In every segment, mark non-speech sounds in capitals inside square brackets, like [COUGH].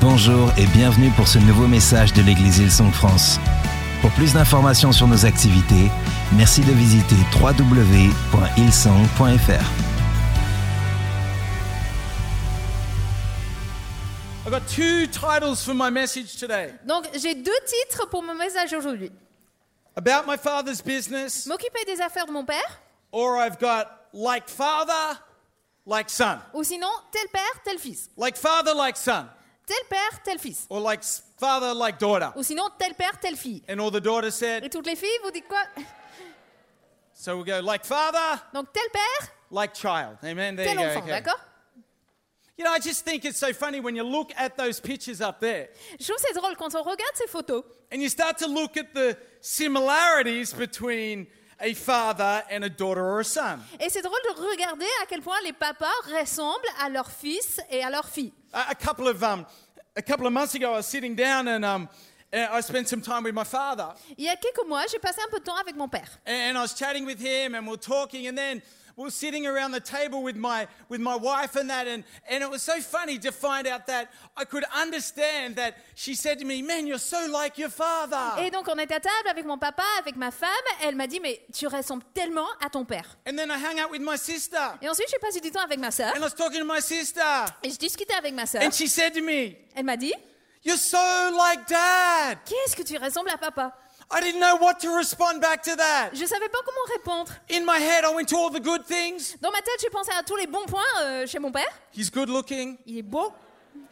Bonjour et bienvenue pour ce nouveau message de l'église Hillsong France. Pour plus d'informations sur nos activités, merci de visiter www.hillsong.fr. I've got two titles for my message today Donc j'ai deux titres pour mon message aujourd'hui. about my father's business, M'occuper des affaires de mon père, or I've got like father, like son. ou sinon tel père, tel fils. Like father, like son. Tel père, tel fils. Or like father, like daughter. Ou sinon tel père, telle fille. And all the daughters Et said, toutes les filles, vous dites quoi [LAUGHS] so we'll go like father, Donc tel père, like child. Amen. There tel you go. enfant, okay. d'accord You know, I just think it's so funny when you look at those pictures up there Je trouve c'est drôle quand on regarde ces photos and you start to look at the similarities between a father and a daughter or a son. et c'est drôle de regarder à quel point les papas ressemblent à leurs fils et à leurs filles. A, a couple of um, a couple of months ago, I was sitting down and um, and I spent some time with my father, Il y a quelques mois, j'ai passé un peu de temps avec mon père. and I was chatting with him, and we we're talking, and then we were sitting around the table with my with my wife and that, and and it was so funny to find out that I could understand that she said to me, "Man, you're so like your father." Et donc on était à table avec mon papa, avec ma femme. Elle m'a dit mais tu ressembles tellement à ton père. And then I hung out with my sister, Et ensuite j'ai passé du temps avec ma sœur and I was talking to my sister, et je discutais avec ma sœur. and she said to me, Elle m'a dit "You're so like dad." qu'est-ce que tu ressembles à papa I didn't know what to respond back to that. Je savais pas comment répondre. In my head, I went to all the good things. Dans ma tête, j'ai pensé à tous les bons points euh, chez mon père. He's good looking. Il est beau,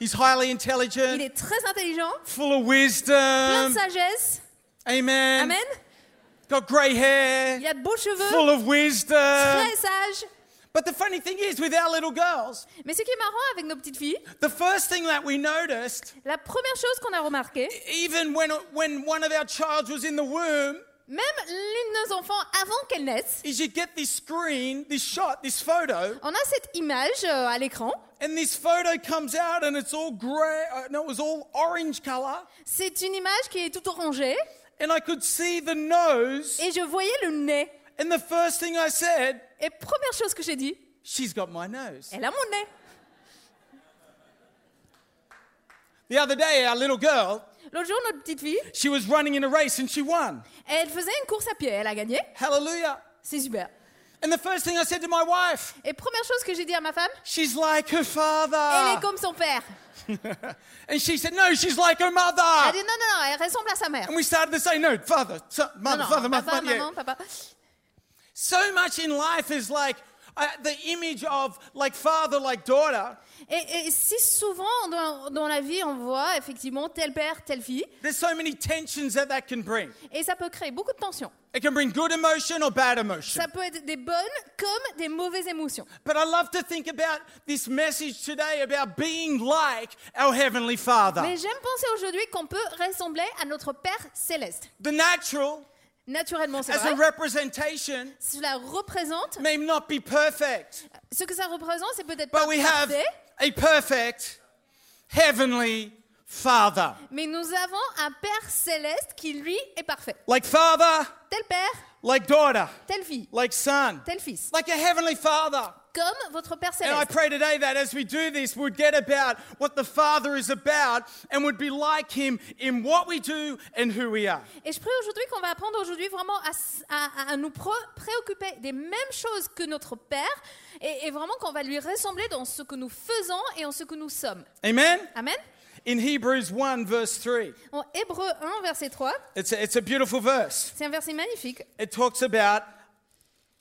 He's highly il intelligent, est très intelligent, full of plein de wisdom. sagesse. Amen. Amen. Got grey hair, Il a de beaux cheveux, full of wisdom. très sage. But the funny thing is, with our little girls, Mais ce qui est marrant avec nos petites filles, the first thing that we noticed, la première chose qu'on a remarqué, even when, when one of our child was in the womb, même l'une de nos enfants avant qu'elle naisse, is you get this screen, this shot, this photo, on a cette image euh, à l'écran. and this photo comes out and it's all grey, uh, no, it was all orange color. C'est une image qui est tout orangée And I could see the nose. et je voyais le nez. And the first thing I said, Et première chose que j'ai dit, she's got my nose. elle a mon nez. The other day, our little girl, L'autre jour, notre petite fille, she was running in a race and she won. elle faisait une course à pied, elle a gagné. Hallelujah. C'est super. And the first thing I said to my wife, Et première chose que j'ai dit à ma femme, she's like her elle est father. comme son père. [LAUGHS] and she said, no, she's like her Elle mother. dit non, non, non, elle ressemble à sa mère. And we started to say, no, father, son, Non, mother, non, father, mother, papa, mother. yeah. maman, papa. So much in life is like uh, the image of like father, like daughter. Et, et si souvent dans, dans la vie on voit effectivement tel père, telle fille, There's so many tensions that that can bring. et ça peut créer beaucoup de tensions. It can bring good emotion or bad emotion. Ça peut être des bonnes comme des mauvaises émotions. But I love to think about this message today about being like our Heavenly Father. Mais j'aime penser aujourd'hui qu'on peut ressembler à notre Père céleste. The natural, Naturellement, c'est as a vrai. representation, Cela représente, may not be perfect, ce que ça représente, c'est peut-être but pas we have parfait, a perfect Heavenly Father. mais nous avons un Père céleste qui, lui, est parfait. Like father, Tel père, like daughter, telle fille, like son, tel fils. like a Heavenly Father. Comme votre Père And I céleste. pray today that as we do this, we'd get about what the Father is about and would be like Him in what we do and who we are. Et je prie aujourd'hui qu'on va apprendre aujourd'hui vraiment à, à- à nous pro- préoccuper des mêmes choses que notre Père et, et vraiment qu'on va lui ressembler dans ce que nous faisons et en ce que nous sommes. Amen? Amen? In Hebrews 1, verse 3, En Hébreu 1, verset 3, it's a, it's a beautiful verse. c'est un verset magnifique. It talks about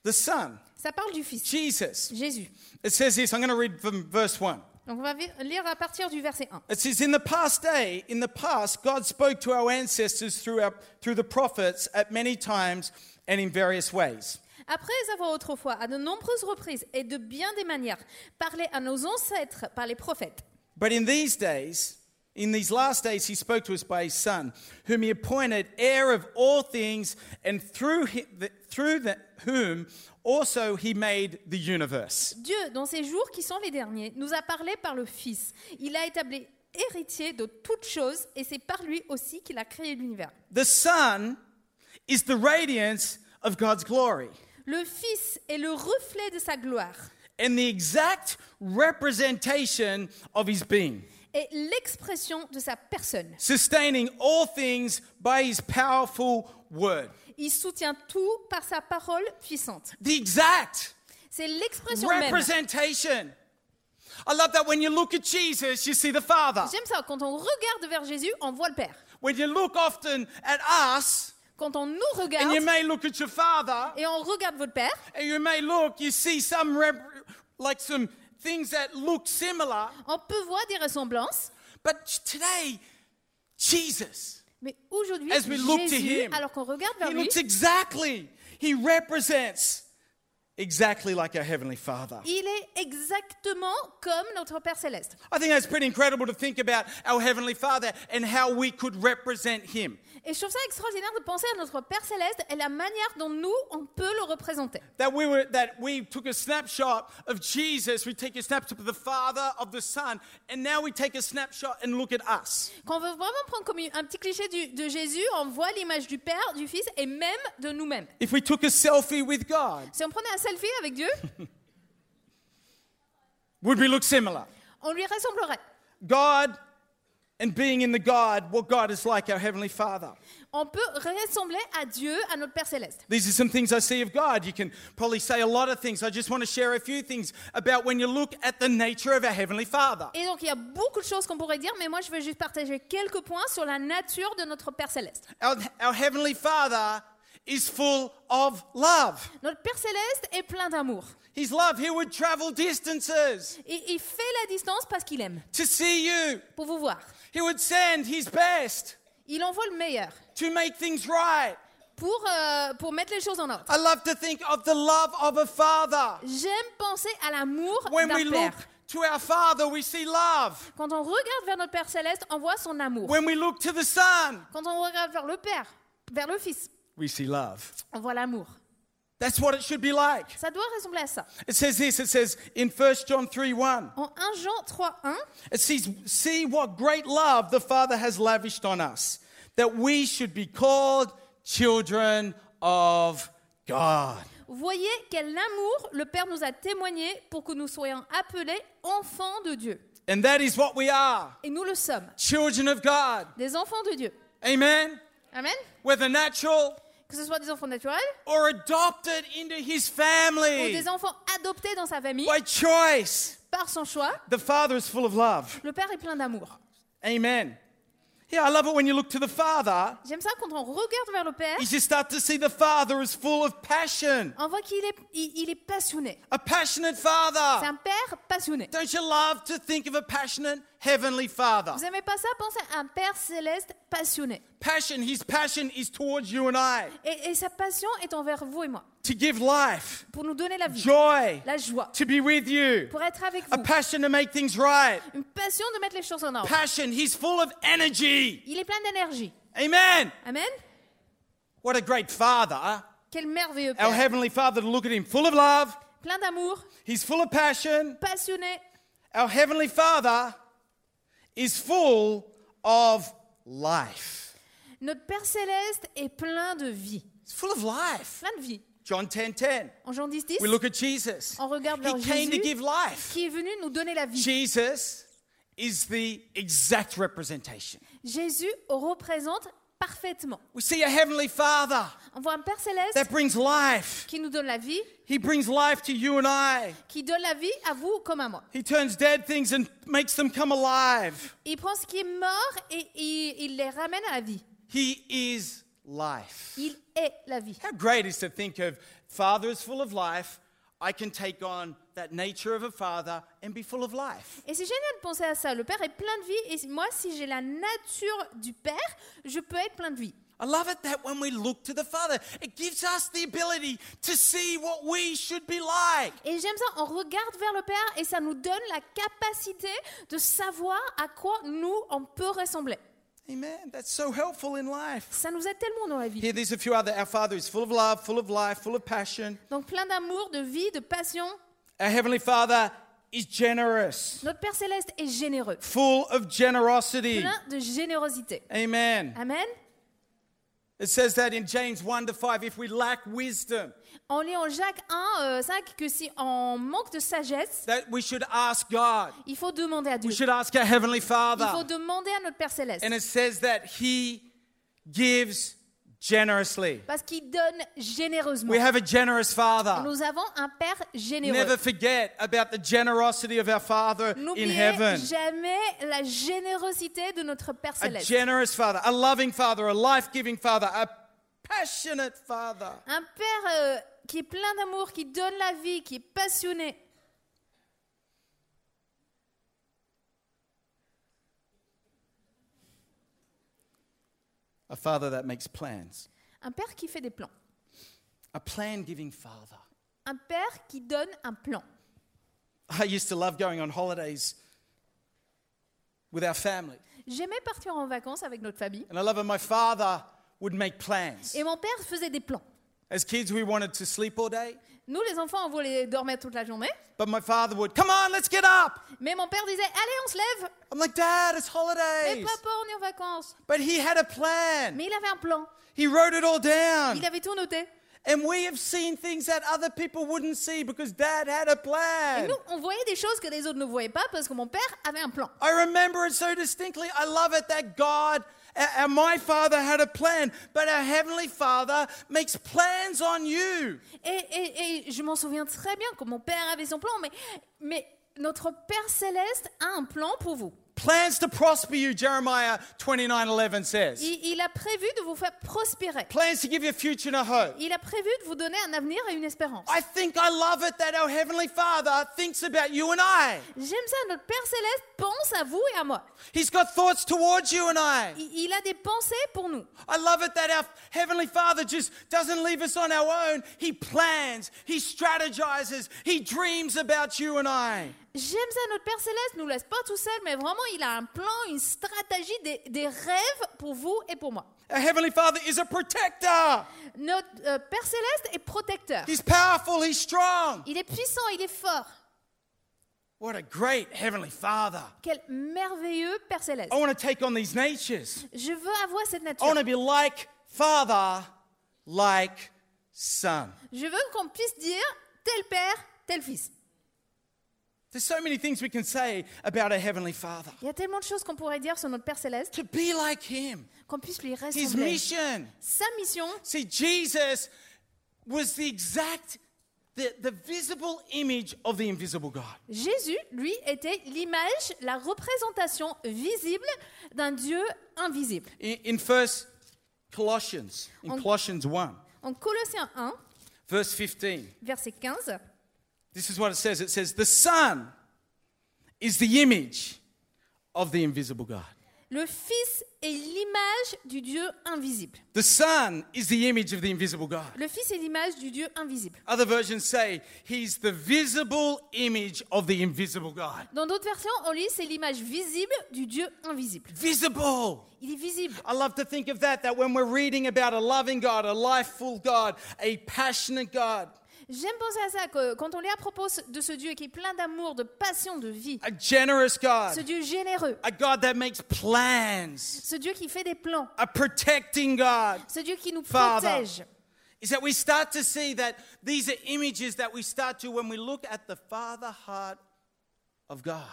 the Son, Ça parle du Fils, Jesus. Jésus. It says this, I'm going to read from verse 1. Donc on va lire à partir du verset 1. It says, In the past day, in the past, God spoke to our ancestors through, our, through the prophets at many times and in various ways. Après avoir autrefois, à de nombreuses reprises et de bien des manières, parlé à nos ancêtres par les prophètes. But in these days, in these last days, he spoke to us by his Son, whom he appointed heir of all things, and through, through the, whom also he made the universe. Dieu, dans ces jours qui sont les derniers, nous a parlé par le Fils. Il a établi héritier de toutes choses et c'est par lui aussi qu'il a créé l'univers. The Son is the radiance of God's glory Le Fils est le reflet de sa gloire and the exact representation of his being. Est l'expression de sa personne. sustaining all things by his powerful word. Il soutient tout par sa parole puissante. The exact C'est l'expression même. representation. I love that when you look at Jesus, you see the Father. J'aime ça. Quand on regarde vers Jésus, on voit le Père. When you look often at us, Quand on nous and you regarde may look at your Father, et on regarde votre Père, and you may look, you see some rep- like some things that look similar. on peut voir des ressemblances. But today, Jesus, Mais aujourd'hui, As we look to Jésus, him, alors qu'on regarde vers he lui, looks exactly, he represents exactly like our Heavenly Father. il est exactement comme notre Père céleste. I think that's pretty incredible to think about our Heavenly Father and how we could represent Him. Et je trouve ça extraordinaire de penser à notre Père céleste et la manière dont nous, on peut le représenter. That we were that we took a snapshot of Jesus, we take a snapshot of the Father, of the Son, and now we take a snapshot and look at us. Quand on veut vraiment prendre comme un petit cliché du- de Jésus, on voit l'image du Père, du Fils et même de nous-mêmes. If we took a selfie with God, Si on prenait un selfie avec Dieu, [LAUGHS] would we look similar? on lui ressemblerait. God and being in the God, what God is like, our Heavenly Father. On peut ressembler à Dieu, à notre Père céleste. These are some things I see of God. You can probably say a lot of things. I just want to share a few things about when you look at the nature of our Heavenly Father. Et donc il y a beaucoup de choses qu'on pourrait dire, mais moi je veux juste partager quelques points sur la nature de notre Père céleste. Our, our Heavenly Father is full of love. Notre Père céleste est plein d'amour. His love, He would travel distances Et il fait la distance parce qu'il aime, to see you. pour vous voir. He would send His best Il envoie le meilleur to make things right. pour, euh, pour mettre les choses en ordre. I love to think of the love of a father. J'aime penser à l'amour When we d'un look Père. to our Father, we see love. Quand on regarde vers notre Père céleste, on voit son amour. When we look to the Son, Quand on regarde vers le Père, vers le Fils, we see love. on voit l'amour. That's what it should be like. Ça doit ressembler à ça. It says this, it says in 1 John 3 1, En 1 Jean 3, 1, it says, See what great love the Father has lavished on us, that we should be called children of God. voyez quel amour le Père nous a témoigné pour que nous soyons appelés enfants de Dieu. And that is what we are Et nous le sommes, children of God. des enfants de Dieu. Amen? Amen Whether natural Que ce soit des enfants naturels or adopted into His ou family des enfants adoptés dans sa famille by choice, par son choix, the Father is full of love. le Père est plein d'amour. Amen. Yeah, I love it when you look to the Father, J'aime ça quand on regarde vers le Père, you just start to see the Father is full of passion. on voit qu'il est, il, il est passionné. A passionate C'est Father. un Père passionné. Don't you love to think of a passionate Heavenly Father? Vous aimez pas ça Pensez à un Père céleste passionné. Passion, His passion is towards you and I Et, et sa passion est envers vous et moi, to give life, pour nous donner la vie, joy, la joie, to be with you, pour être avec vous. a passion to make things right. Une passion de mettre les choses en ordre. Passion, He's full of energy. Il est plein d'énergie. Amen. Amen What a great Father. Quel merveilleux père. Our Heavenly Father, to look at Him full of love, Plein d'amour, He's full of passion. passionné. Our Heavenly Father is full of life. Notre Père céleste est plein de vie. It's full of life. Plein de vie. John 10 10. En Jean 10, 10, We look at Jesus. on regarde He came to give life. qui est venu nous donner la vie. Jesus is the exact representation. Jésus représente parfaitement. We see a heavenly Father On voit un Père céleste that brings life. qui nous donne la vie, He brings life to you and I. qui donne la vie à vous comme à moi. He turns dead things and makes them come alive. Il prend ce qui est mort et il, il les ramène à la vie. He is life. Il est la vie. How great is to think of Father is full of life. I can take on that nature of a father and be full of life. Et c'est génial de penser à ça. Le Père est plein de vie et moi, si j'ai la nature du Père, je peux être plein de vie. I love it that when we look to the Father, it gives us the ability to see what we should be like. Et j'aime ça, on regarde vers le Père et ça nous donne la capacité de savoir à quoi nous, on peut ressembler. Amen. That's so helpful in life. Ça nous aide tellement dans la vie. Here, there's a few other. Our Father is full of love, full of life, full of passion. Donc plein d'amour, de vie, de passion. Our Heavenly Father is generous, Notre Père céleste est généreux, full of generosity. plein de générosité. Amen. Amen. It says that in James 1 to 5 if we lack wisdom, On lit en Jacques 1, euh, 5 que si on manque de sagesse, that we should ask God. il faut demander à Dieu. We should ask our Heavenly Il faut Father. demander à notre Père Céleste. And it says that He gives generously. Parce qu'il donne généreusement. We have a generous Father. Nous avons un Père généreux. Never forget about the generosity of our Father in N'oubliez heaven. jamais la générosité de notre Père A Céleste. generous Father, a loving Father, a life giving Father, a passionate Father. Un Père euh, qui est plein d'amour, qui donne la vie, qui est passionné. A Father that makes plans. Un Père qui fait des plans. A plan giving Father. Un Père qui donne un plan. I used to love going on holidays with our family. J'aimais partir en vacances avec notre famille. And I love it. My father would make plans. Et mon père faisait des plans. As kids, we wanted to sleep all day. Nous, les enfants, on voulait dormir toute la journée. But my father would, come on, let's get up. Mais mon père disait, allez, on se lève. I'm like, Dad, it's Mais holidays. papa, on est en vacances. But he had a plan. Mais il avait un plan. He wrote it all down. Il avait tout noté. And we have seen things that other people wouldn't see because Dad had a Et plan. nous, on voyait des choses que les autres ne voyaient pas parce que mon père avait un plan. I remember it so distinctly. I love it that God, my Father, had a plan, but our Heavenly Father makes plans on you. Et, et- et je m'en souviens très bien que mon père avait son plan, mais, mais notre Père céleste a un plan pour vous. Plans to prosper you, Jeremiah 29 11 says. Il, il a prévu de vous faire prospérer. Plans to give you a future and a hope. Il a prévu de vous donner un avenir et une espérance. I think I love it that our Heavenly Father thinks about you and I. J'aime ça, notre Père céleste pense à vous et à moi. He's got thoughts towards you and I. Il, il a des pensées pour nous. I love it that our Heavenly Father just doesn't leave us on our own. He plans, He strategizes, He dreams about you and I. J'aime ça, notre Père céleste nous laisse pas tout seuls, mais vraiment, il a un plan, une stratégie, des, des rêves pour vous et pour moi. Our Heavenly Father is a protector. Notre euh, Père céleste est protecteur. He's powerful, He's strong. Il est puissant, il est fort. What a great Heavenly Father. Quel merveilleux Père céleste. I want to take on these natures. Je veux avoir cette I nature. want to be like Father, like Son. Je veux qu'on puisse dire tel Père, tel Fils. There's so many things we can say about our Heavenly Father. Il y a tellement de choses qu'on pourrait dire sur notre Père céleste To be like Him, qu'on puisse lui His mission. Sa mission, See, Jesus was the exact, the, the visible image of the invisible God. Jésus, lui, était l'image, la représentation visible d'un Dieu invisible. In, in First Colossians, in On- Colossians 1, En Colossiens 1, verse 15, verset 15, this is what it says. It says, The Son is the image of the invisible God. le Fils est l'image du Dieu invisible. The Son is the image of the invisible God. Le Fils est l'image du Dieu invisible. Other versions say, He's the visible image of the invisible God. Dans d'autres versions, on lit c'est l'image visible du Dieu invisible. Visible. Il est visible. I love to think of that, that when we're reading about a loving God, a lifeful God, a passionate God, J'aime penser à ça, que quand on lit à propos de ce Dieu qui est plein d'amour, de passion, de vie, a generous God, ce Dieu généreux, a God that makes plans, ce Dieu qui fait des plans, a protecting God, ce Dieu qui nous Father. protège. is that we start to see that these are images that we start to when we look at the Father heart of God.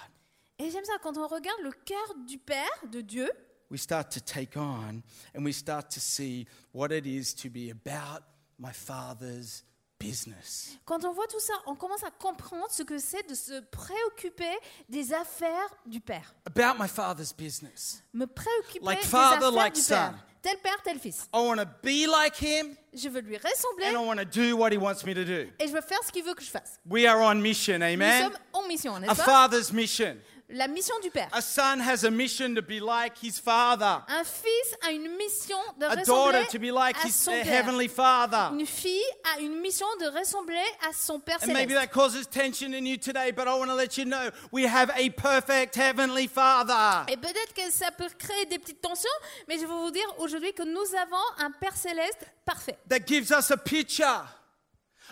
Et j'aime ça, quand on regarde le cœur du Père, de Dieu, We start to take on and we start to see what it is to be about my Father's business. quand on voit tout ça, on commence à comprendre ce que c'est de se préoccuper des affaires du Père. About my Father's business. Me préoccuper Like des father, affaires like du son. Père. Tel Père, tel Fils. I want to be like Him Je veux lui ressembler and I want to do what He wants me to do. et je veux faire ce qu'il veut que je fasse. We are on mission, Nous amen? sommes en mission, A n'est-ce pas? father's mission. La mission du Père. A son has a mission to be like his father. Un fils a une mission de A ressembler daughter to be like à his son père. heavenly father. Une fille a une mission de ressembler à son Père And maybe céleste. that causes tension in you today, but I want to let you know we have a perfect heavenly father. Et peut-être que ça peut créer des petites tensions, mais je veux vous dire aujourd'hui que nous avons un Père céleste parfait. that gives us a picture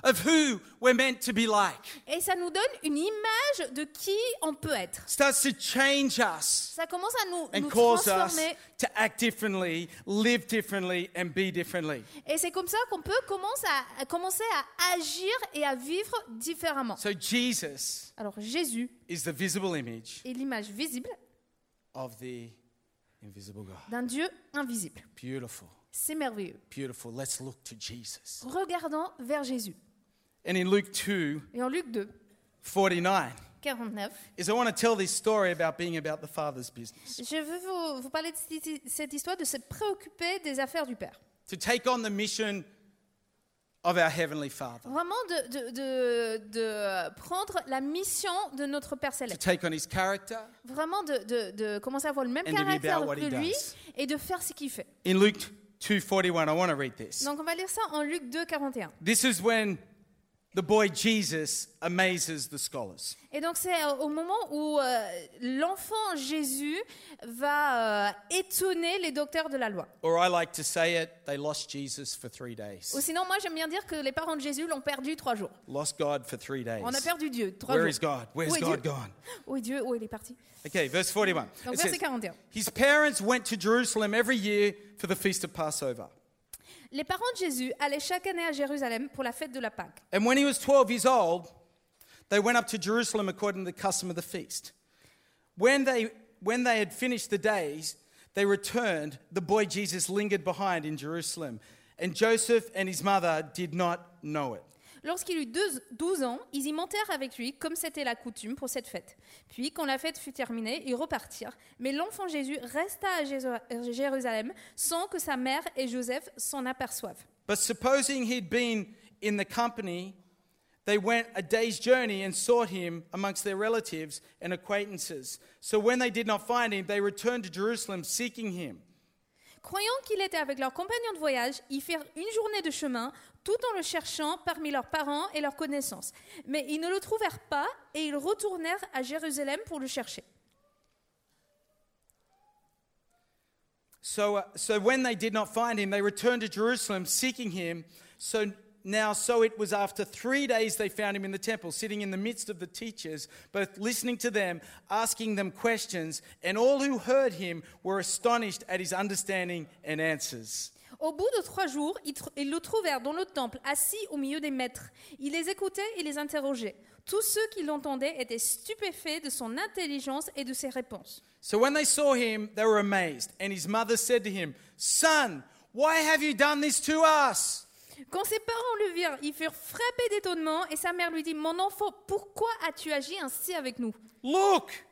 of who we're meant to be like. Et ça nous donne une image de qui on peut être. Starts to change us Ça commence à nous, and nous cause us transformer. to act differently, live differently, and be differently. Et c'est comme ça qu'on peut commencer à, à commencer à agir et à vivre différemment. So Jesus Alors Jésus is the visible image est l'image visible of the invisible God. d'un Dieu invisible. Beautiful, C'est merveilleux. beautiful. Let's look to Jesus. Regardons vers Jésus. And in Luke 2 Et en Luc 2, 49, 49, is I want to tell this story about being about the Father's business. je veux vous, vous parler de cette- cette histoire de se préoccuper des affaires du Père. To take on the mission of our Heavenly Father, Vraiment de, de, de, de prendre la mission de notre Père to Céleste. take on His character. Vraiment de, de, de commencer à avoir le même And to be caractère about what que he lui does. et de faire ce qu'il fait. In Luke 2:41, I want to read this. Donc on va lire ça en Luc 2, 41. This is when the boy Jesus amazes the scholars. Et donc c'est au moment où euh, l'enfant Jésus va euh, étonner les docteurs de la loi. Or I like to say it, they lost Jesus for three days. Ou sinon, moi j'aime bien dire que les parents de Jésus l'ont perdu trois jours. Lost God for three days. On a perdu Dieu trois Where jours. is God? Where's Où est God Dieu? gone? Où est Dieu? Où il est parti? Okay, verse 41. Donc verset 41. His parents went to Jerusalem every year for the feast of Passover. Les parents de Jésus allaient chaque année à Jérusalem pour la fête de la Pâque. And when he was 12 years old, they went up to Jerusalem according to the custom of the feast. When they, when they had finished the days, they returned. The boy Jesus lingered behind in Jerusalem, and Joseph and his mother did not know it. Lorsqu'il eut deux- 12 ans, ils y montèrent avec lui, comme c'était la coutume pour cette fête. Puis, quand la fête fut terminée, ils repartirent. Mais l'enfant Jésus resta à Jésu- Jérusalem sans que sa mère et Joseph s'en aperçoivent. But supposing he'd been in the company, they went a day's journey and sought him amongst their relatives and acquaintances. So when they did not find him, they returned to Jerusalem seeking him. Croyant qu'il était avec leurs compagnons de voyage, ils firent une journée de chemin, tout en le cherchant parmi leurs parents et leurs connaissances. Mais ils ne le trouvèrent pas et ils retournèrent à Jérusalem pour le chercher. So, uh, so when they did not find him, they returned to Jerusalem seeking him. So now, so it was after three days they found him in the temple, sitting in the midst of the teachers, both listening to them, asking them questions, and all who heard him were astonished at his understanding and answers. Au bout de trois jours, ils, le trouvèrent dans le temple, assis au milieu des maîtres. Il les écoutait et les interrogeait. Tous ceux qui l'entendaient étaient stupéfaits de son intelligence et de ses réponses. So when they saw him, they were amazed. And his mother said to him, Son, why have you done this to us? Quand ses parents le virent, ils furent frappés d'étonnement et sa mère lui dit, Mon enfant, pourquoi as-tu agi ainsi avec nous? Look,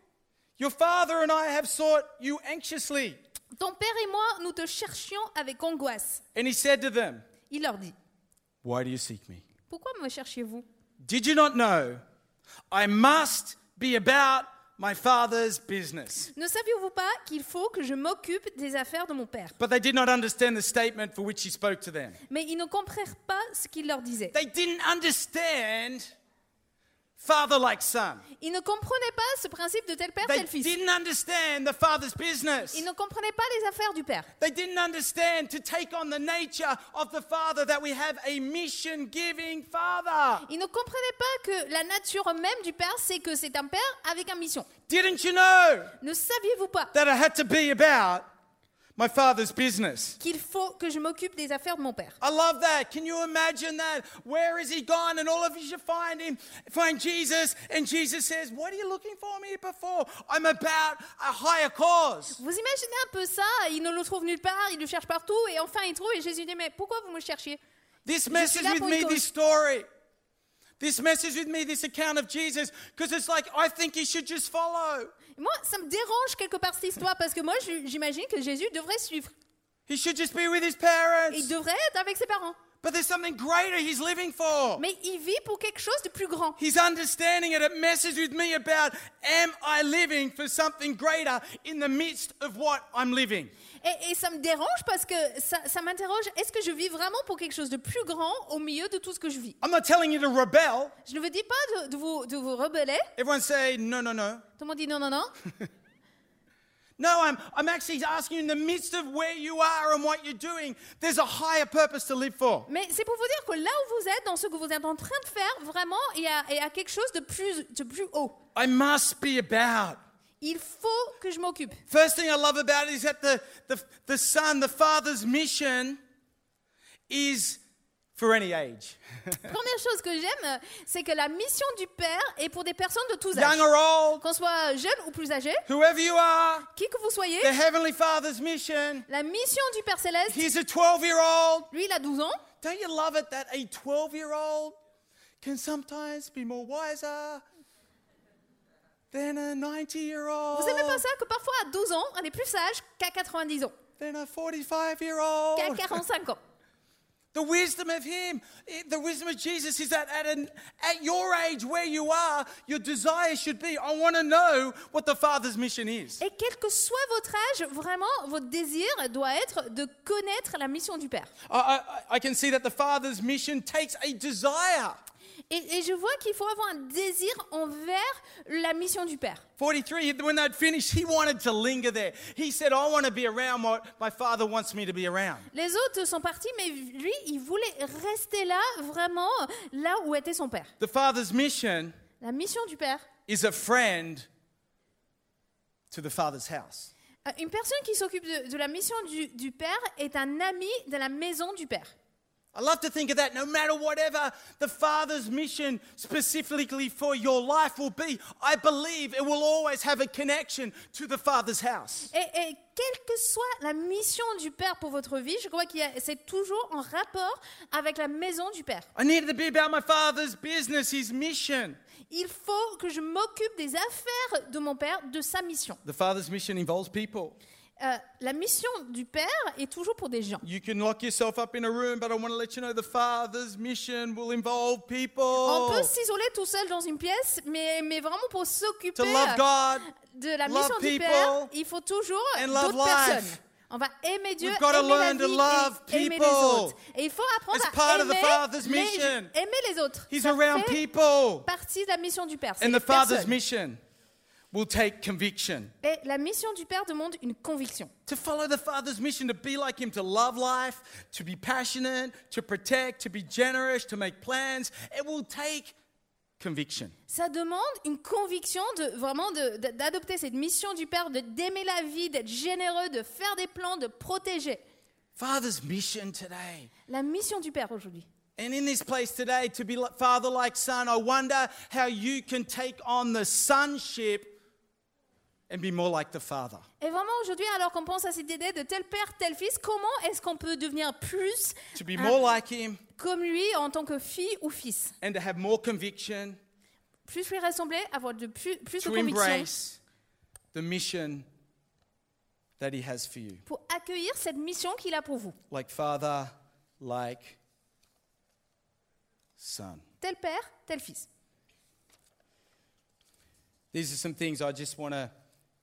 your father and I have sought you anxiously. Ton père et moi, nous te cherchions avec angoisse. And he said to them, Il leur dit, Why do you seek me? Pourquoi me cherchiez-vous? Did you not know I must be about my father's business? Ne saviez-vous pas qu'il faut que je m'occupe des affaires de mon père? But they did not understand the statement for which he spoke to them. Mais ils ne comprirent pas ce qu'il leur disait. They didn't understand father like son. Ils ne comprenaient pas ce principe de tel père, They tel fils. didn't understand the father's business. Ils ne comprenaient pas les affaires du père. They didn't understand to take on the nature of the father that we have a mission giving father. Ils ne comprenaient pas que la nature même du père, c'est que c'est un père avec une mission. Didn't you know Ne saviez-vous pas that I had to be about my father's business? qu'il faut que je m'occupe des affaires de mon père I love that. Can you imagine that? Where is he gone? And all of you should find him, find Jesus. And Jesus says, What are you looking for me before? I'm about a higher cause. Vous imaginez un peu ça Il ne le trouve nulle part, il le cherche partout, et enfin il trouve, et Jésus dit, mais pourquoi vous me cherchiez This message with me, this story. This message with me, this account of Jesus, because it's like I think you should just follow. Moi, ça me dérange quelque part cette histoire, parce que moi, j'imagine que Jésus devrait suivre. He should just be with his parents. Il devrait être avec ses parents. But there's something greater he's living for. Mais il vit pour quelque chose de plus grand. He's understanding it. It messes with me about am I living for something greater in the midst of what I'm living? Et, et ça me dérange parce que ça, ça m'interroge, est-ce que je vis vraiment pour quelque chose de plus grand au milieu de tout ce que je vis? I'm not telling you to rebel. Je ne vous dis pas de, de vous, de vous rebeller. Everyone say, no, no, no. Tout le monde dit non, non, non. [LAUGHS] No, I'm, I'm actually asking you in the midst of where you are and what you're doing, there's a higher purpose to live for. Mais c'est pour vous dire que là où vous êtes, dans ce que vous êtes en train de faire, vraiment, il y a, il y a quelque chose de plus, de plus haut. I must be about. Il faut que je m'occupe. First thing I love about it is that the, the, the son, the father's mission is for any age. [LAUGHS] Première chose que j'aime, c'est que la mission du Père est pour des personnes de tous Young âges. or old, Qu'on soit jeune ou plus âgé, whoever you are, qui que vous soyez, the Heavenly Father's mission. la mission du Père Céleste, He's a 12 year old. lui, il a 12 ans. Don't you love it that a 12 year old can sometimes be more wiser than a 90 year old? Vous aimez pas ça que parfois à 12 ans, on est plus sage qu'à 90 ans, Than a 45 year old? qu'à 45 ans. The wisdom of Him, the wisdom of Jesus is that at, an, at your age, where you are, your desire should be I want to know what the Father's mission is. Et quel que soit votre âge, vraiment, votre désir doit être de connaître la mission du Père. I, I, I can see that the Father's mission takes a desire. Et, et je vois qu'il faut avoir un désir envers la mission du Père. 43, when they'd finished, he wanted to linger there. He said, I want to be around what my Father wants me to be around. Les autres sont partis, mais lui, il voulait rester là, vraiment, là où était son Père. The Father's mission La mission du Père. is a friend to the Father's house. Euh, Une personne qui s'occupe de, de la mission du, du Père est un ami de la maison du Père. I love to think of that no matter whatever the Father's mission specifically for your life will be, I believe it will always have a connection to the Father's house. Et, et quelle que soit la mission du Père pour votre vie, je crois que c'est toujours en rapport avec la maison du Père. I needed to be about my Father's business, His mission. Il faut que je m'occupe des affaires de mon Père, de sa mission. The Father's mission involves people. Euh, la mission du Père est toujours pour des gens. You can lock yourself up in a room, but I want to let you know the Father's mission will involve people. On peut s'isoler tout seul dans une pièce, mais, mais vraiment pour To s'occuper love God, de la mission du Père, il faut toujours d'autres personnes. On va aimer Dieu, aimer la vie et aimer les autres. Et il faut apprendre à aimer les, mission. aimer les autres. He's Ça around fait people. partie de la mission du Père. And the Father's mission will take conviction. Et la mission du Père demande une conviction. To follow the Father's mission, to be like Him, to love life, to be passionate, to protect, to be generous, to make plans, it will take conviction. Ça demande une conviction de vraiment de- de- d'adopter cette mission du Père, de d'aimer la vie, d'être généreux, de faire des plans, de protéger. Father's mission today. La mission du Père aujourd'hui. And in this place today, to be father like son, I wonder how you can take on the sonship and be more like the Father. Et vraiment aujourd'hui, alors qu'on pense à cette idée de tel père, tel fils, comment est-ce qu'on peut devenir plus To be more like Him comme lui en tant que fille ou fils? And to have more conviction, Plus lui ressembler, avoir de plus, plus de to conviction embrace the mission that He has for you. pour accueillir cette mission qu'il a pour vous. Like Father, like Son. Tel père, tel fils. These are some things I just want to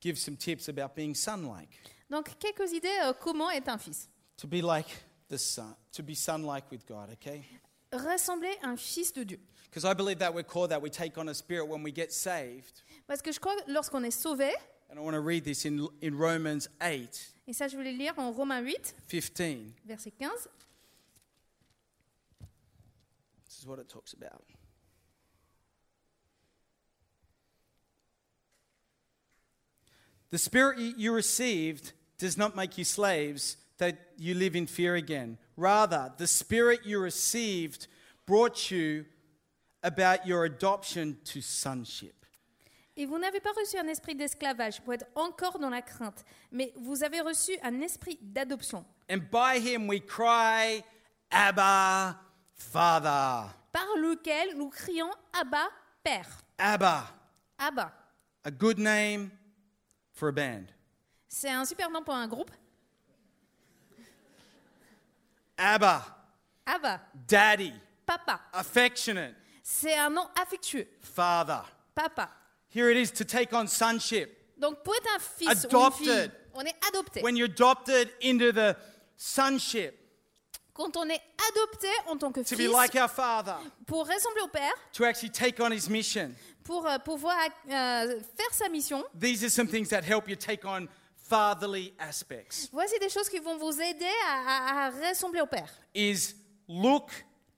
give some tips about being son like. Donc quelques idées euh, comment être un fils. To be like the Son, to be son like with God, okay? Ressembler un fils de Dieu. Because I believe that we're called that we take on a spirit when we get saved. Parce que je crois que lorsqu'on est sauvé, And I want to read this in, in Romans 8 et ça je voulais lire en Romains 8, 15. verset 15, This is what it talks about. The spirit you- received does not make you slaves that you live in fear again. Rather, the spirit you received brought you about your adoption to sonship. Et vous n'avez pas reçu un esprit d'esclavage pour être encore dans la crainte, mais vous avez reçu un esprit d'adoption, And by him we cry, Abba, Father. par lequel nous crions Abba, Père. Abba, Abba. a good name for a band. C'est un super nom pour un groupe. Abba, Abba, Daddy, papa. affectionate, C'est un nom affectueux. Father. Papa. Here it is to take on sonship. Donc pour être un fils ou une fille, on est adopté. When you're adopted into the sonship, Quand on est adopté en tant que to be fils, like our Father, pour ressembler au Père, to actually take on His mission. pour euh, pouvoir euh, faire sa mission, These are some things that help you take on fatherly aspects Voici des choses qui vont vous aider à, à- à ressembler au Père. is look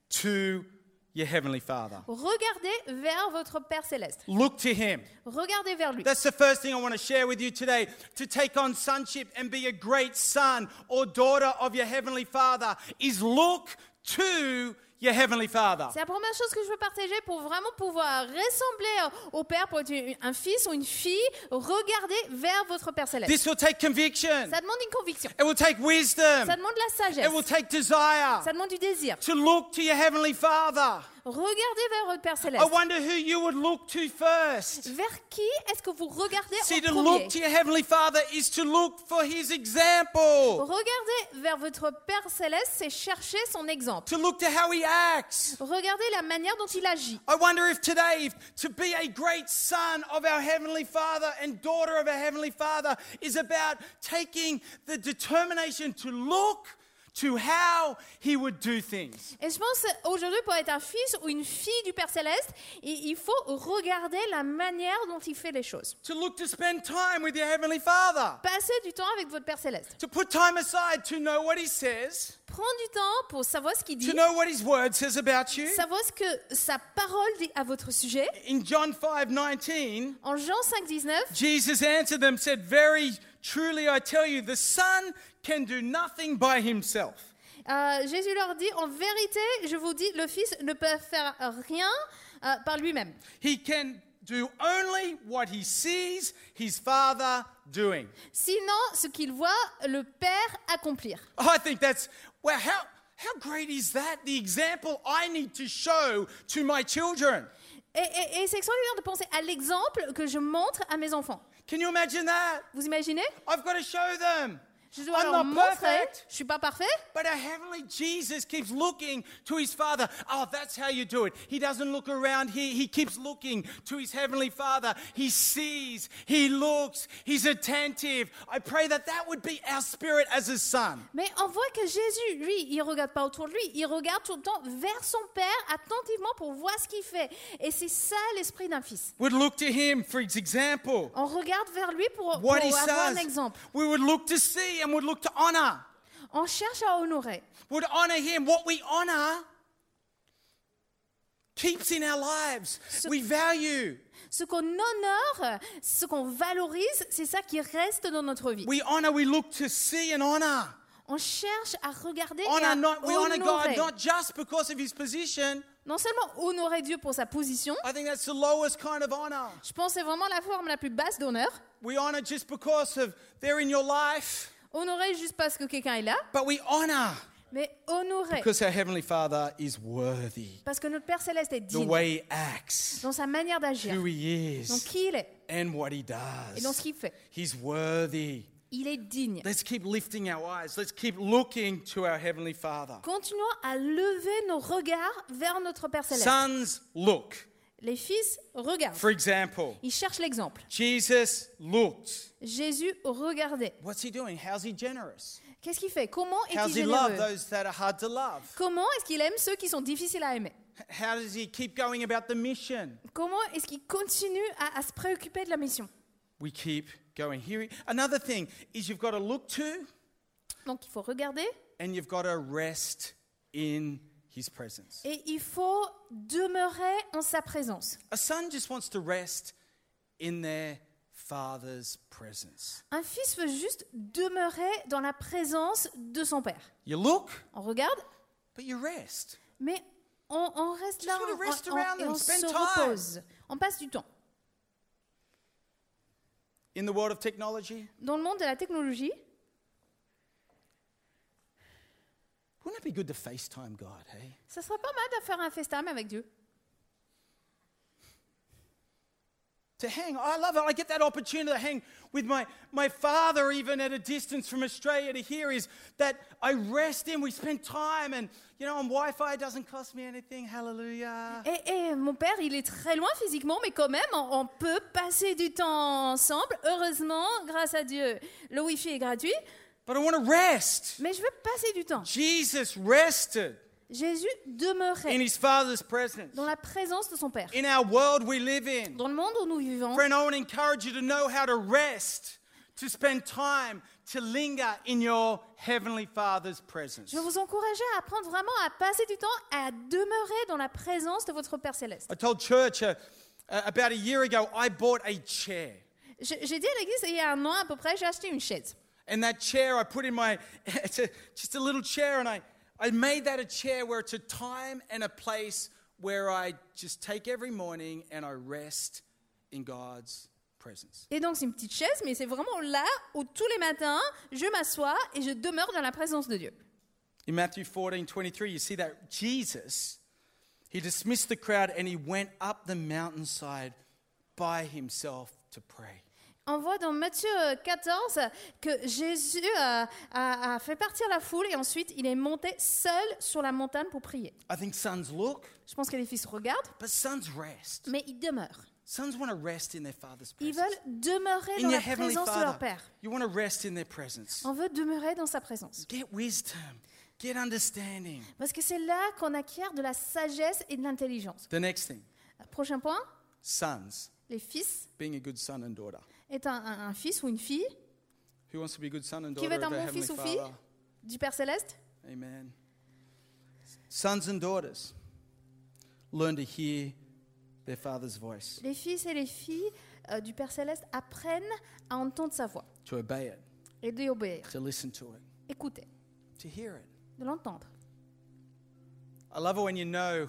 to your heavenly father. Regardez vers votre Père céleste. Look to him. Regardez vers lui. That's the first thing I want to share with you today. To take on sonship and be a great son or daughter of your heavenly father is look to your heavenly father. C'est la première chose que je veux partager pour vraiment pouvoir ressembler au Père, pour être un fils ou une fille. Regardez vers votre Père céleste. This will take conviction. Ça demande une conviction. It will take wisdom. Ça demande de la It will sagesse. take desire Ça demande du désir. to look to your heavenly father. Regardez vers votre Père I céleste. wonder who you would look to first. Vers qui est-ce que vous regardez See, en to premier? look to your heavenly father is to look for his example, Regardez vers votre Père céleste, c'est chercher son exemple. to look to how he acts. Regardez la manière dont il agit. I wonder if today, to be a great son of our Heavenly Father and daughter of our Heavenly Father is about taking the determination to look to how He would do things. Et je pense aujourd'hui pour être un fils ou une fille du Père céleste, il faut regarder la manière dont il fait les choses. To look to spend time with your Heavenly Father. Passez du temps avec votre Père céleste. To put time aside to know what He says, Prends du temps pour savoir ce qu'il to dit, know what His Word says about you. savoir ce que sa parole dit à votre sujet. In John 5 19, En Jean 5, 19, Jesus answered them, said, Very truly I tell you, the Son can do nothing by Himself. euh, Jésus leur dit, en vérité, je vous dis, le Fils ne peut faire rien euh, par lui-même. He can do only what he sees his father doing. Sinon, ce qu'il voit le Père accomplir. I think that's, well, how, how great is that? The example I need to show to my children? Et, et- et c'est extraordinaire de penser à l'exemple que je montre à mes enfants. Can you imagine that? Vous imaginez? I've got to show them. Je dois I'm leur montrer. perfect. Je suis pas parfait, But our heavenly Jesus keeps looking to his Father. Oh, that's how you do it. He doesn't look around here. He keeps looking to his heavenly Father. He sees, he looks, he's attentive. I pray that that would be our spirit as his son. mais on voit que Jésus, lui, il regarde pas autour de lui, il regarde tout le temps vers son Père attentivement pour voir ce qu'il fait. Et c'est ça l'esprit d'un fils. Would look to him for his example. On regarde vers lui pour, pour What he avoir un says. exemple. We would look to see and would look to honor. On cherche à honorer. Would honor him. What we honor keeps in our lives. So- We value. Ce qu'on honore, ce qu'on valorise, c'est ça qui reste dans notre vie. We honor. We look to see and honor. On cherche à regarder et Honor à not, we honor God honorer. not just because of his position. Non seulement honorer Dieu pour sa position, I think that's the lowest kind of honor. je pense que c'est vraiment la forme la plus basse d'honneur. We honor just because of they're in your life, Honorer juste parce que quelqu'un est là, but we honor mais honorer because our heavenly Father is worthy. parce que notre Père céleste est The digne way he acts, dans sa manière d'agir, who he dans is, qui il est and what he et dans ce does. qu'il fait. He's worthy. Il est digne. Let's keep lifting our eyes. Let's keep looking to our heavenly Father. Continuons à lever nos regards vers notre Père céleste. Sons look. Les fils regardent. For example, Ils cherchent l'exemple. Jesus looked. Jésus regardait. What's he doing? How's he generous? Qu'est-ce qu'il fait? Comment est-il he love généreux those that are hard to love? Comment est-ce qu'il aime ceux qui sont difficiles à aimer? How does he keep going about the mission? Comment est-ce qu'il continue à, à se préoccuper de la mission? We keep going. Here, another thing is you've got to look to Donc il faut regarder and you've got to rest in his presence. et il faut demeurer en sa présence. A son just wants to rest in their father's presence. Un fils veut juste demeurer dans la présence de son père. You look, On regarde, but you rest. mais on, on reste là Just on- rest on- et on se time. repose. On passe du temps. In the world of technology, Dans le monde de la technologie, wouldn't it be good to FaceTime God, hey? ça serait pas mal de faire un FaceTime avec Dieu. To hang, I love it. I get that opportunity to hang with my, my father, even at a distance from Australia, to hear is that I rest in, we spend time, and you know, on Wi Fi, doesn't cost me anything. Hallelujah. Et, et mon père, il est très loin physiquement, mais quand même, on, on peut passer du temps ensemble. Heureusement, grâce à Dieu, le Wi-Fi est gratuit. But I want to rest. Mais je veux passer du temps. Jesus rested Jésus in demeurait his Father's presence. dans la présence de son Père. In our world we live in. Dans le monde où nous vivons, Friend, I want to encourage you to know how to rest, to spend time to linger in your Heavenly Father's presence. Je vous encourager à apprendre vraiment à passer du temps à demeurer dans la présence de votre Père céleste. I told church uh, uh, about a year ago, I bought a chair. Je- J'ai dit à l'église il y a un an à peu près, j'ai acheté une chaise. And that chair I put in my, [LAUGHS] it's a, just a little chair, and I, I made that a chair where it's a time and a place where I just take every morning and I rest in God's presence. Et donc c'est une petite chaise, mais c'est vraiment là où tous les matins, je m'assois et je demeure dans la présence de Dieu. In Matthew 14, 23, you see that Jesus, he dismissed the crowd and he went up the mountainside by himself to pray. On voit dans Matthieu euh, 14 que Jésus euh, a, a fait partir la foule et ensuite il est monté seul sur la montagne pour prier. I think sons look, Je pense que les fils regardent, but sons rest. mais ils demeurent. Sons want to rest in their father's Ils presence. veulent demeurer In dans la présence de leur Père. you want to rest in their presence. On veut demeurer dans sa présence. Get wisdom, get understanding. Parce que c'est là qu'on acquiert de la sagesse et de l'intelligence. The next thing, Prochain point, sons, les fils being a good son and daughter. Est un, un- un fils ou une fille Who wants to be a good son and Qui veut être un bon fils ou fille Father? du Père céleste. Amen. Sons and daughters, learn to hear their father's voice, Les fils et les filles euh, du Père céleste apprennent à entendre sa voix to obey it, et d'y obéir. to listen to it, Écouter, to hear it. de l'entendre. I love it when you know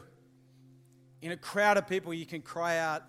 in a crowd of people you can cry out.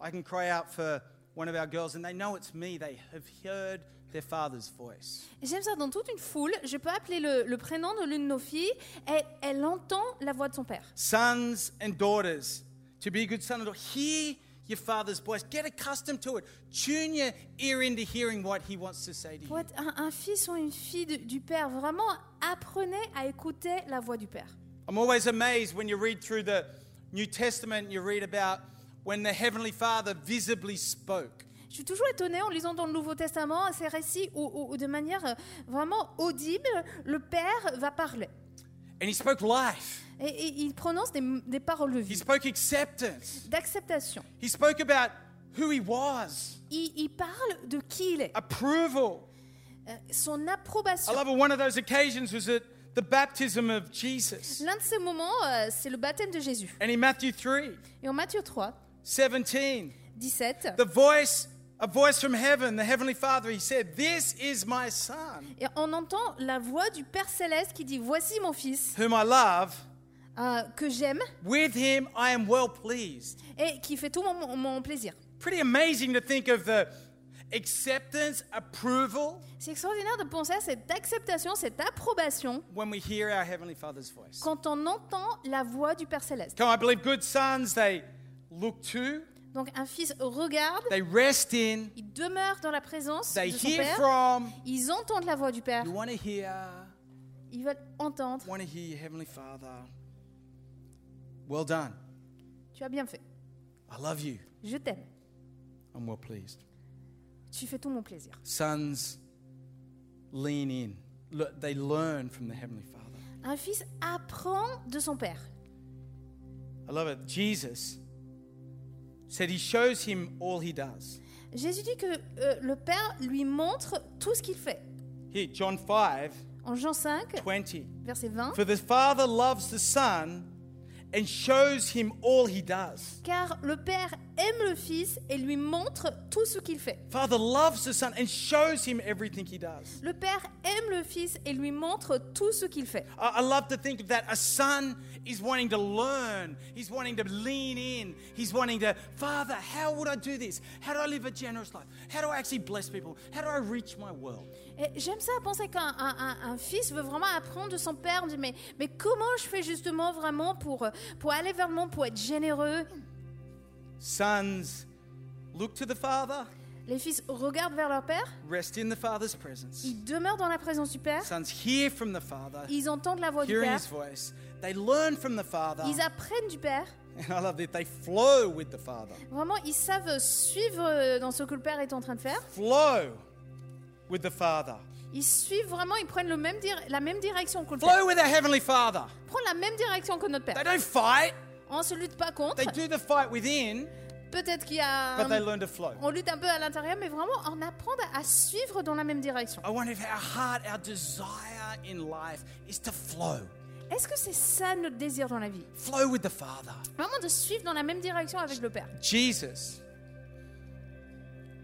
I can cry out for one of our girls and they know it's me. They have heard their father's voice. J'aime ça dans toute une foule. Je peux appeler le, le prénom de l'une de nos filles et elle entend la voix de son père. Sons and daughters, to be a good son and daughter, hear your father's voice. Get accustomed to it. Tune your ear into hearing what he wants to say to Pour you. être un, un fils ou une fille de- du père, vraiment apprenez à écouter la voix du père. I'm always amazed when you read through the New Testament and you read about when the Heavenly Father visibly spoke. Je suis toujours étonnée en lisant dans le Nouveau Testament ces récits où, de manière euh, vraiment audible, le père va parler. And he spoke life, Et, et il prononce des, des paroles de he vie, spoke acceptance, d'acceptation. he spoke about who he was, Il, il parle de qui il est, approval. euh, son I approbation. love it. One of those occasions was at the baptism of Jesus. L'un de ces moments, euh, c'est le baptême de Jésus. And in Matthew 3 Et en Matthieu 3, 17, 17, the voice, a voice from heaven, the Heavenly Father, he said, This is my Son, et on entend la voix du Père céleste qui dit Voici mon fils whom I love. euh, que j'aime With him I am well pleased. et qui fait tout mon, mon plaisir. Pretty amazing to think of the acceptance, approval C'est extraordinaire de penser à cette acceptation, cette approbation when we hear our Heavenly Father's voice. quand on entend la voix du Père céleste. Come, I believe good sons, they look to, Donc un fils regarde, they rest in, il demeure dans la présence they de son hear Père, from. ils entendent la voix du Père, You want to hear, ils veulent entendre. want to hear your Heavenly Father? Well done. Tu as bien fait, I love you. je t'aime, I'm well pleased. tu fais tout mon plaisir. Sons lean in, they learn from the Heavenly Father. Un fils apprend de son Père. I love it. Jesus said he shows him all he does. Jésus dit que euh, le Père lui montre tout ce qu'il fait. Here, John 5 En Jean 5, 20. verset 20, For the Father loves the Son and shows him all he does. car le Père aime le Fils et lui montre tout ce qu'il fait. Father loves the Son and shows him everything he does. Le Père aime le Fils et lui montre tout ce qu'il fait. I, I love to think of that. A son is wanting to learn. He's wanting to lean in. He's wanting to, Father, how would I do this? How do I live a generous life? How do I actually bless people? How do I reach my world? J'aime ça penser qu'un un- un- un fils veut vraiment apprendre de son père, de, mais, mais comment je fais justement vraiment pour, pour aller vers monde, pour être généreux? Sons look to the Father, Les fils regardent vers leur père, rest in the Father's presence. ils demeurent dans la présence du père, Sons hear from the Father, ils entendent la voix du père, his voice. They learn from the Father. ils apprennent du père. And [LAUGHS] I love that they flow with the Father. Vraiment, ils savent suivre euh, dans ce que le père est en train de faire. Flow with the Father. Ils suivent vraiment, ils prennent le même la même direction que le père. Flow with our Heavenly Father. Prendre la même direction que notre They père. don't fight. On se lutte pas contre. They do the fight within, Peut-être qu'il y a. but they learn to flow. On lutte un peu à l'intérieur, mais vraiment on apprend à suivre dans la même direction. I wonder if our heart, our desire in life is to flow. Est-ce que c'est ça notre désir dans la vie? Flow with the Father. Vraiment de suivre dans la même direction avec le Père. Jesus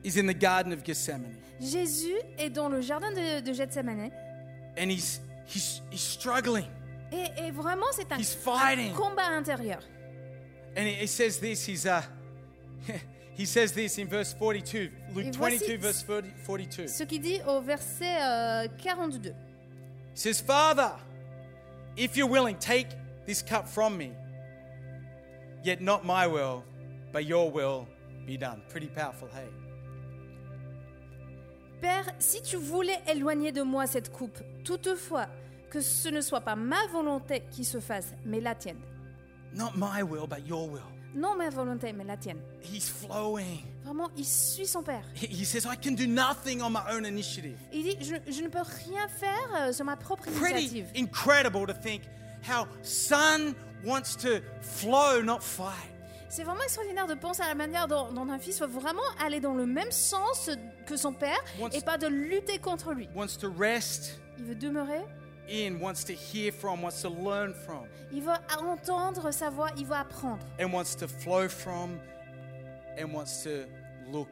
is in the Garden of Gethsemane Jésus est dans le jardin de, de Gethsemane and he's, he's, he's struggling. et, et vraiment c'est un, He's fighting. un combat intérieur. And he, he says this, he's, uh, [LAUGHS] he says this in verse 42, Luke Et voici 22, verse 40 42. Ce qui dit au verset euh, 42. He says, Father, if you're willing, take this cup from me. Yet not my will, but your will be done. Pretty powerful, hey? Père, si tu voulais éloigner de moi cette coupe, toutefois que ce ne soit pas ma volonté qui se fasse, mais la tienne. Not my will, but your will. Non ma volonté, mais la tienne. He's flowing. Vraiment, il suit son Père. He he says, I can do nothing on my own initiative. Il dit, je, je ne peux rien faire euh, sur ma propre Pretty initiative. incredible to think how Son wants to flow, not fight. C'est vraiment extraordinaire de penser à la manière dont, dont un fils va vraiment aller dans le même sens que son père et pas de lutter contre lui. Wants to rest Il veut demeurer, in, wants to hear from, wants to learn from, il veut entendre sa voix, il veut apprendre. and wants to flow from, and wants to look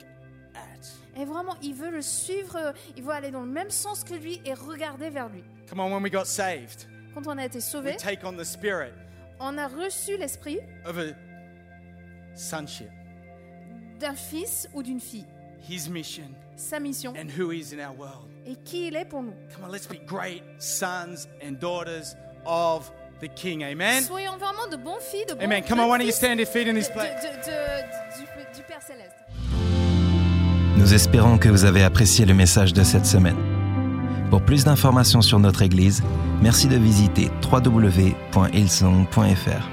at. Et vraiment, il veut le suivre, il veut aller dans le même sens que lui et regarder vers lui. Come on, when we got saved, Quand on a été we sauvé, take on the spirit on a reçu l'esprit of a sonship, d'un fils ou d'une fille, his mission, sa mission and who he is in our world. et qui il est pour nous. Come on, let's be great sons and daughters of the King. Amen? Soyons vraiment de bons filles, de bons Amen. Come on, why don't you stand your feet in de- this de- place? de- de- du, du Père céleste. Nous espérons que vous avez apprécié le message de cette semaine. Pour plus d'informations sur notre Église, merci de visiter www.hillsong.fr.